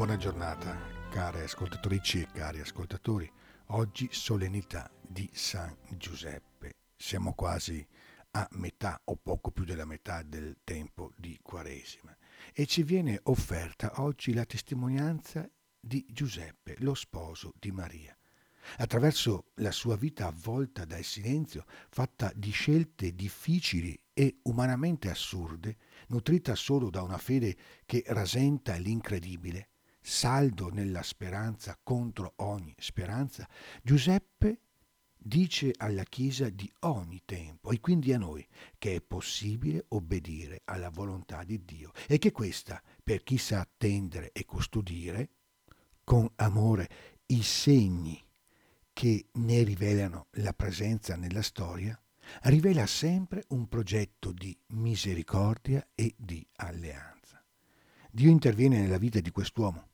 Buona giornata, care ascoltatrici e cari ascoltatori. Oggi solennità di San Giuseppe. Siamo quasi a metà o poco più della metà del tempo di Quaresima e ci viene offerta oggi la testimonianza di Giuseppe, lo sposo di Maria. Attraverso la sua vita avvolta dal silenzio, fatta di scelte difficili e umanamente assurde, nutrita solo da una fede che rasenta l'incredibile, saldo nella speranza contro ogni speranza, Giuseppe dice alla Chiesa di ogni tempo e quindi a noi che è possibile obbedire alla volontà di Dio e che questa, per chi sa attendere e custodire, con amore i segni che ne rivelano la presenza nella storia, rivela sempre un progetto di misericordia e di alleanza. Dio interviene nella vita di quest'uomo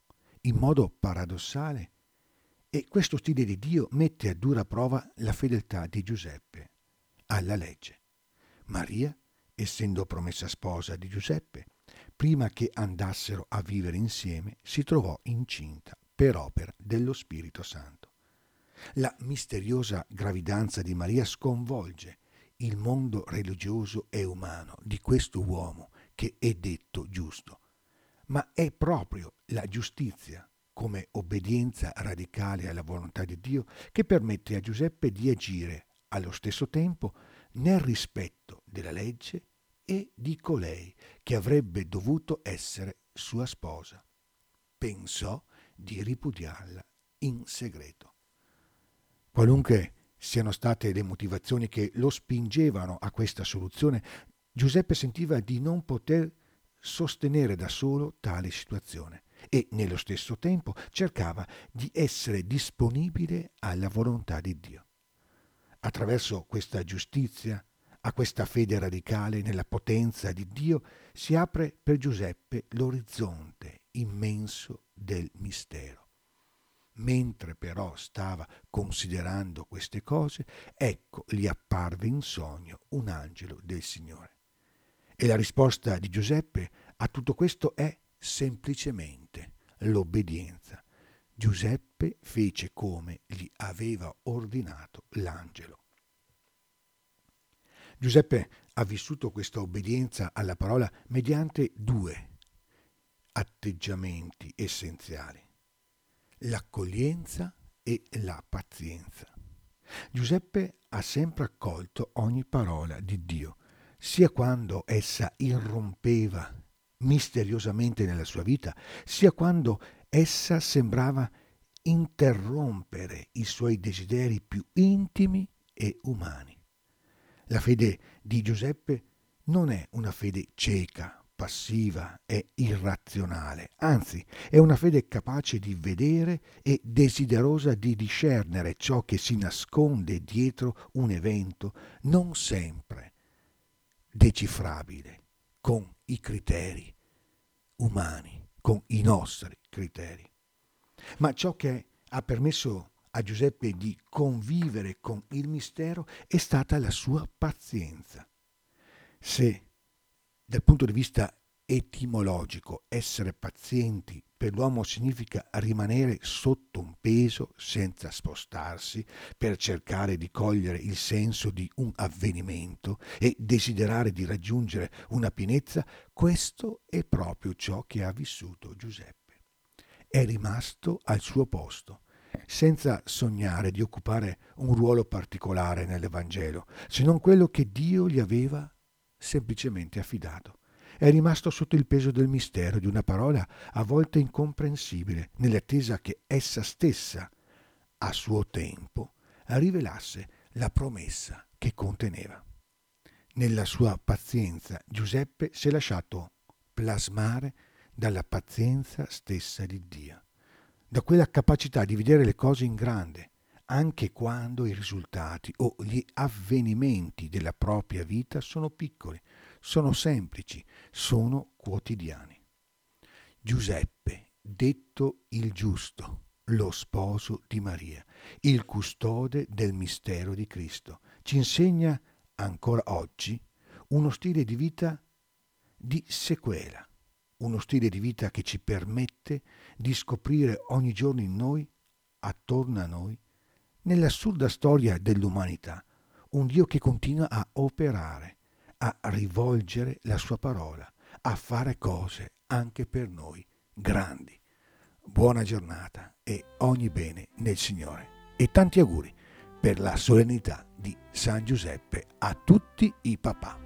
in modo paradossale e questo stile di Dio mette a dura prova la fedeltà di Giuseppe alla legge. Maria, essendo promessa sposa di Giuseppe, prima che andassero a vivere insieme, si trovò incinta per opera dello Spirito Santo. La misteriosa gravidanza di Maria sconvolge il mondo religioso e umano di questo uomo che è detto giusto, ma è proprio la giustizia come obbedienza radicale alla volontà di Dio che permette a Giuseppe di agire allo stesso tempo nel rispetto della legge e di colei che avrebbe dovuto essere sua sposa. Pensò di ripudiarla in segreto. Qualunque siano state le motivazioni che lo spingevano a questa soluzione, Giuseppe sentiva di non poter sostenere da solo tale situazione e nello stesso tempo cercava di essere disponibile alla volontà di Dio. Attraverso questa giustizia, a questa fede radicale nella potenza di Dio, si apre per Giuseppe l'orizzonte immenso del mistero. Mentre però stava considerando queste cose, ecco gli apparve in sogno un angelo del Signore. E la risposta di Giuseppe a tutto questo è semplicemente l'obbedienza. Giuseppe fece come gli aveva ordinato l'angelo. Giuseppe ha vissuto questa obbedienza alla parola mediante due atteggiamenti essenziali l'accoglienza e la pazienza. Giuseppe ha sempre accolto ogni parola di Dio, sia quando essa irrompeva misteriosamente nella sua vita, sia quando essa sembrava interrompere i suoi desideri più intimi e umani. La fede di Giuseppe non è una fede cieca, passiva e irrazionale, anzi è una fede capace di vedere e desiderosa di discernere ciò che si nasconde dietro un evento non sempre decifrabile con i criteri umani, con i nostri criteri. Ma ciò che ha permesso a Giuseppe di convivere con il mistero è stata la sua pazienza. Se dal punto di vista etimologico, essere pazienti per l'uomo significa rimanere sotto un peso senza spostarsi per cercare di cogliere il senso di un avvenimento e desiderare di raggiungere una pienezza, questo è proprio ciò che ha vissuto Giuseppe. È rimasto al suo posto, senza sognare di occupare un ruolo particolare nell'Evangelo, se non quello che Dio gli aveva semplicemente affidato. È rimasto sotto il peso del mistero di una parola a volte incomprensibile, nell'attesa che essa stessa, a suo tempo, rivelasse la promessa che conteneva. Nella sua pazienza Giuseppe si è lasciato plasmare dalla pazienza stessa di Dio, da quella capacità di vedere le cose in grande, anche quando i risultati o gli avvenimenti della propria vita sono piccoli, sono semplici, sono quotidiani. Giuseppe, detto il giusto, lo sposo di Maria, il custode del mistero di Cristo, ci insegna ancora oggi uno stile di vita di sequela, uno stile di vita che ci permette di scoprire ogni giorno in noi, attorno a noi, nell'assurda storia dell'umanità, un Dio che continua a operare, a rivolgere la sua parola, a fare cose anche per noi grandi. Buona giornata e ogni bene nel Signore. E tanti auguri per la solennità di San Giuseppe a tutti i papà.